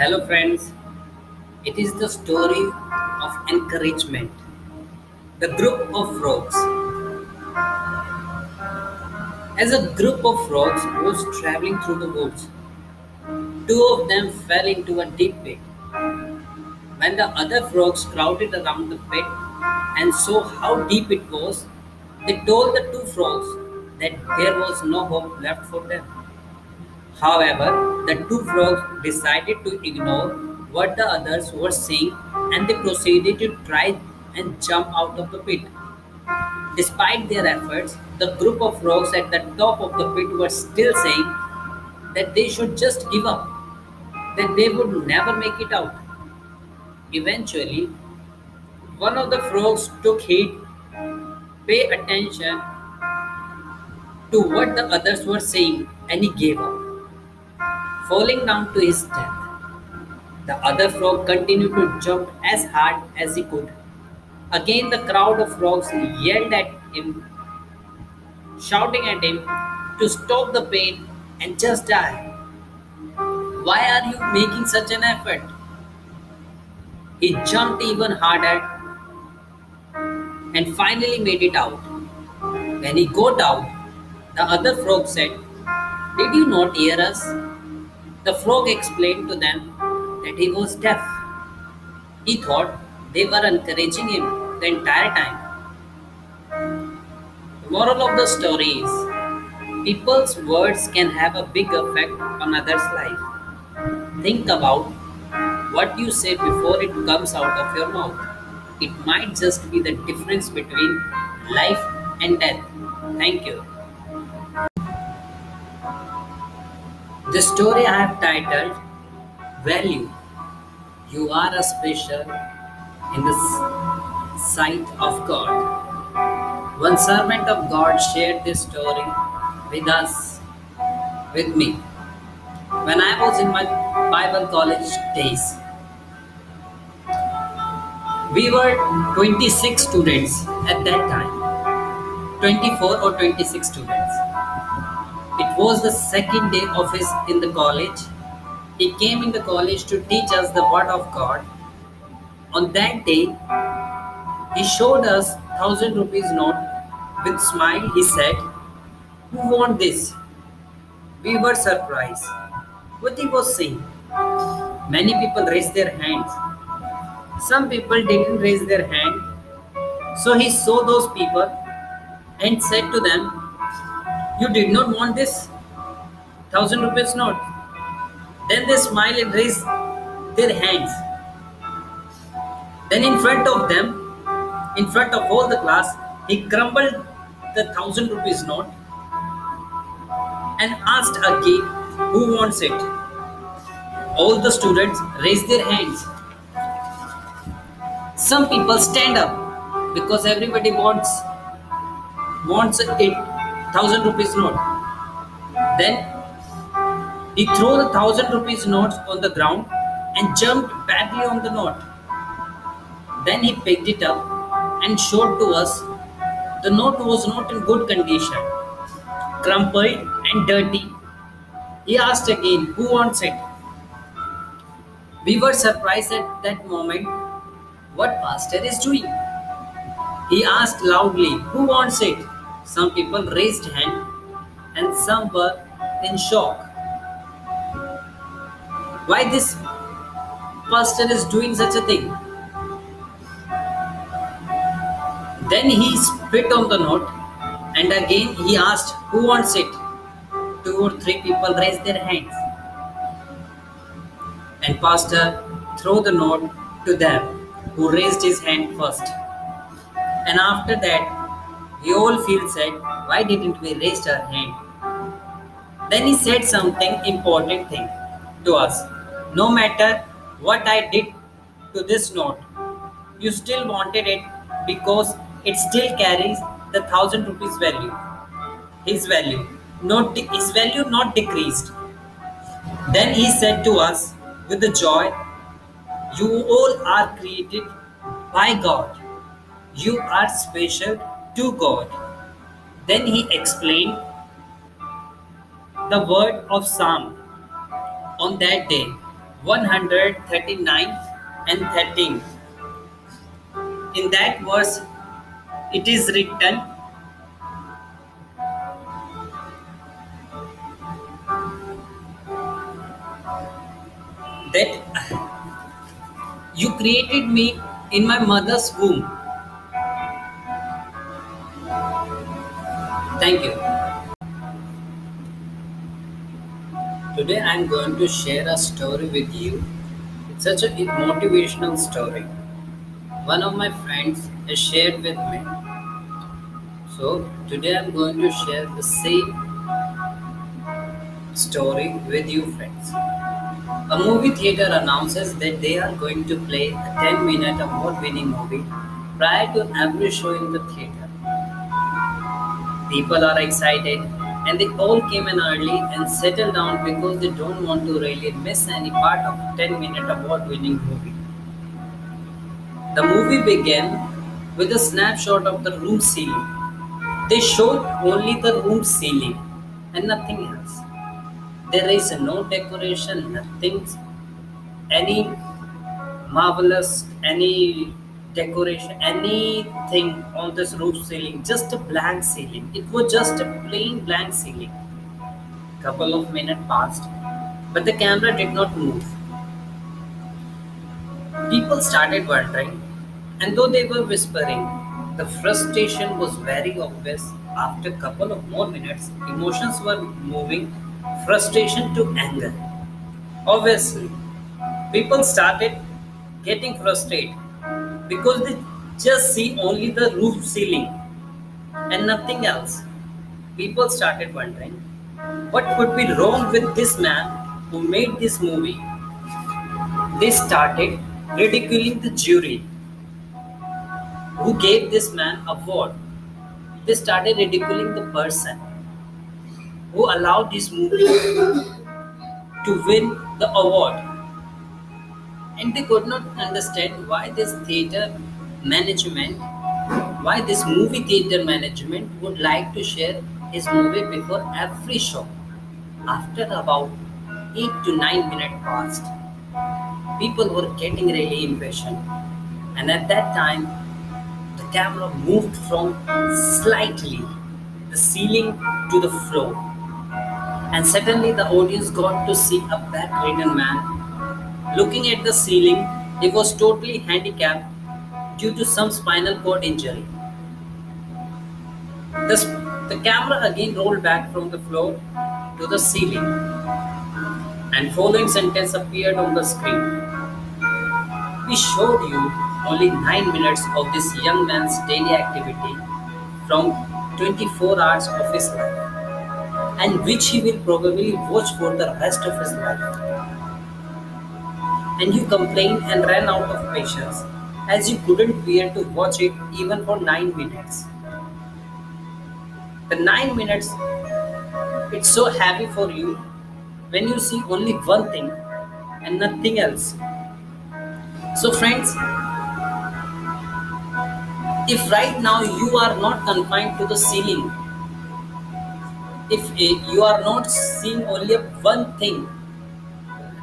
Hello, friends. It is the story of encouragement. The group of frogs. As a group of frogs was traveling through the woods, two of them fell into a deep pit. When the other frogs crowded around the pit and saw how deep it was, they told the two frogs that there was no hope left for them. However, the two frogs decided to ignore what the others were saying and they proceeded to try and jump out of the pit. Despite their efforts, the group of frogs at the top of the pit were still saying that they should just give up, that they would never make it out. Eventually, one of the frogs took heed, paid attention to what the others were saying, and he gave up, falling down to his death. The other frog continued to jump as hard as he could. Again, the crowd of frogs yelled at him, shouting at him to stop the pain and just die. Why are you making such an effort? He jumped even harder and finally made it out. When he got out, the other frog said, Did you not hear us? The frog explained to them that he was deaf. He thought they were encouraging him the entire time. The moral of the story is people's words can have a big effect on others' life. Think about what you say before it comes out of your mouth. It might just be the difference between life and death. Thank you. The story I have titled Value. You are a special in the sight of God. One servant of God shared this story with us, with me, when I was in my Bible college days. We were 26 students at that time, 24 or 26 students. Was the second day of his in the college. He came in the college to teach us the word of God. On that day, he showed us thousand rupees note. With smile, he said, "Who want this?" We were surprised. What he was saying. Many people raised their hands. Some people didn't raise their hand. So he saw those people and said to them, You did not want this thousand rupees note. Then they smile and raise their hands. Then, in front of them, in front of all the class, he crumbled the thousand rupees note and asked again, Who wants it? All the students raise their hands. Some people stand up because everybody wants wants it thousand rupees note. Then he threw the thousand rupees notes on the ground and jumped badly on the note. Then he picked it up and showed to us the note was not in good condition, crumpled and dirty. He asked again, Who wants it? We were surprised at that moment what Pastor is doing. He asked loudly, Who wants it? Some people raised hand and some were in shock. Why this pastor is doing such a thing? Then he spit on the note and again he asked, Who wants it? Two or three people raised their hands. And pastor threw the note to them who raised his hand first. And after that, we all feel sad. Why didn't we raise our hand? Then he said something important thing to us. No matter what I did to this note, you still wanted it because it still carries the thousand rupees value. His value, not de- his value not decreased. Then he said to us with the joy, You all are created by God. You are special to God. Then he explained the word of Psalm on that day. 139 and 13. In that verse, it is written, that you created me in my mother's womb. Thank you. Today I am going to share a story with you. It's such a motivational story. One of my friends has shared with me. So today I'm going to share the same story with you friends. A movie theater announces that they are going to play a 10 minute award winning movie prior to every show in the theater. People are excited and they all came in early and settled down because they don't want to really miss any part of a 10 minute award winning movie. The movie began with a snapshot of the room ceiling. They showed only the room ceiling and nothing else. There is no decoration, nothing, any marvelous, any decoration, anything on this roof ceiling, just a blank ceiling. It was just a plain blank ceiling. Couple of minutes passed, but the camera did not move. People started wondering, and though they were whispering, the frustration was very obvious. After a couple of more minutes, emotions were moving frustration to anger. Obviously, people started getting frustrated because they just see only the roof ceiling and nothing else. People started wondering what could be wrong with this man who made this movie. They started ridiculing the jury who gave this man award. They started ridiculing the person who allowed this movie to win the award. And they could not understand why this theater management, why this movie theater management would like to share his movie before every show. After about 8 to 9 minutes passed, people were getting really impatient. And at that time, the camera moved from slightly the ceiling to the floor and suddenly the audience got to see a bedridden man. Looking at the ceiling, he was totally handicapped due to some spinal cord injury. The, the camera again rolled back from the floor to the ceiling, and following sentence appeared on the screen. We showed you only 9 minutes of this young man's daily activity from 24 hours of his life and which he will probably watch for the rest of his life. And you complained and ran out of patience as you couldn't bear to watch it even for 9 minutes. The 9 minutes, it's so heavy for you when you see only one thing and nothing else. So, friends, if right now you are not confined to the ceiling if eh, you are not seeing only one thing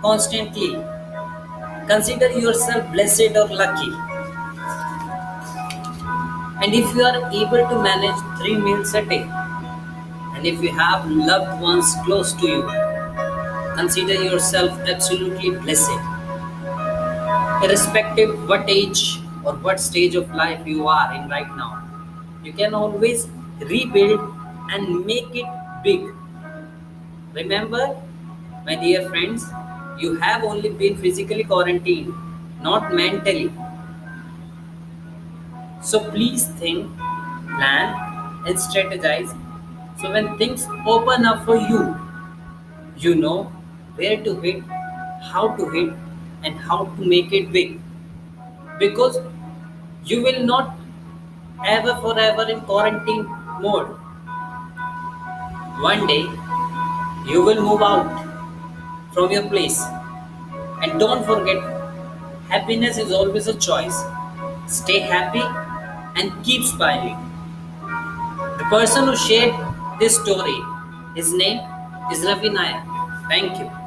constantly consider yourself blessed or lucky and if you are able to manage three meals a day and if you have loved ones close to you consider yourself absolutely blessed irrespective what age or what stage of life you are in right now you can always rebuild and make it big. Remember, my dear friends, you have only been physically quarantined, not mentally. So please think, plan, and strategize. So when things open up for you, you know where to hit, how to hit, and how to make it big. Because you will not ever forever in quarantine mode one day, you will move out from your place. And don't forget, happiness is always a choice. Stay happy and keep smiling. The person who shared this story, his name is Ravi Nayak. Thank you.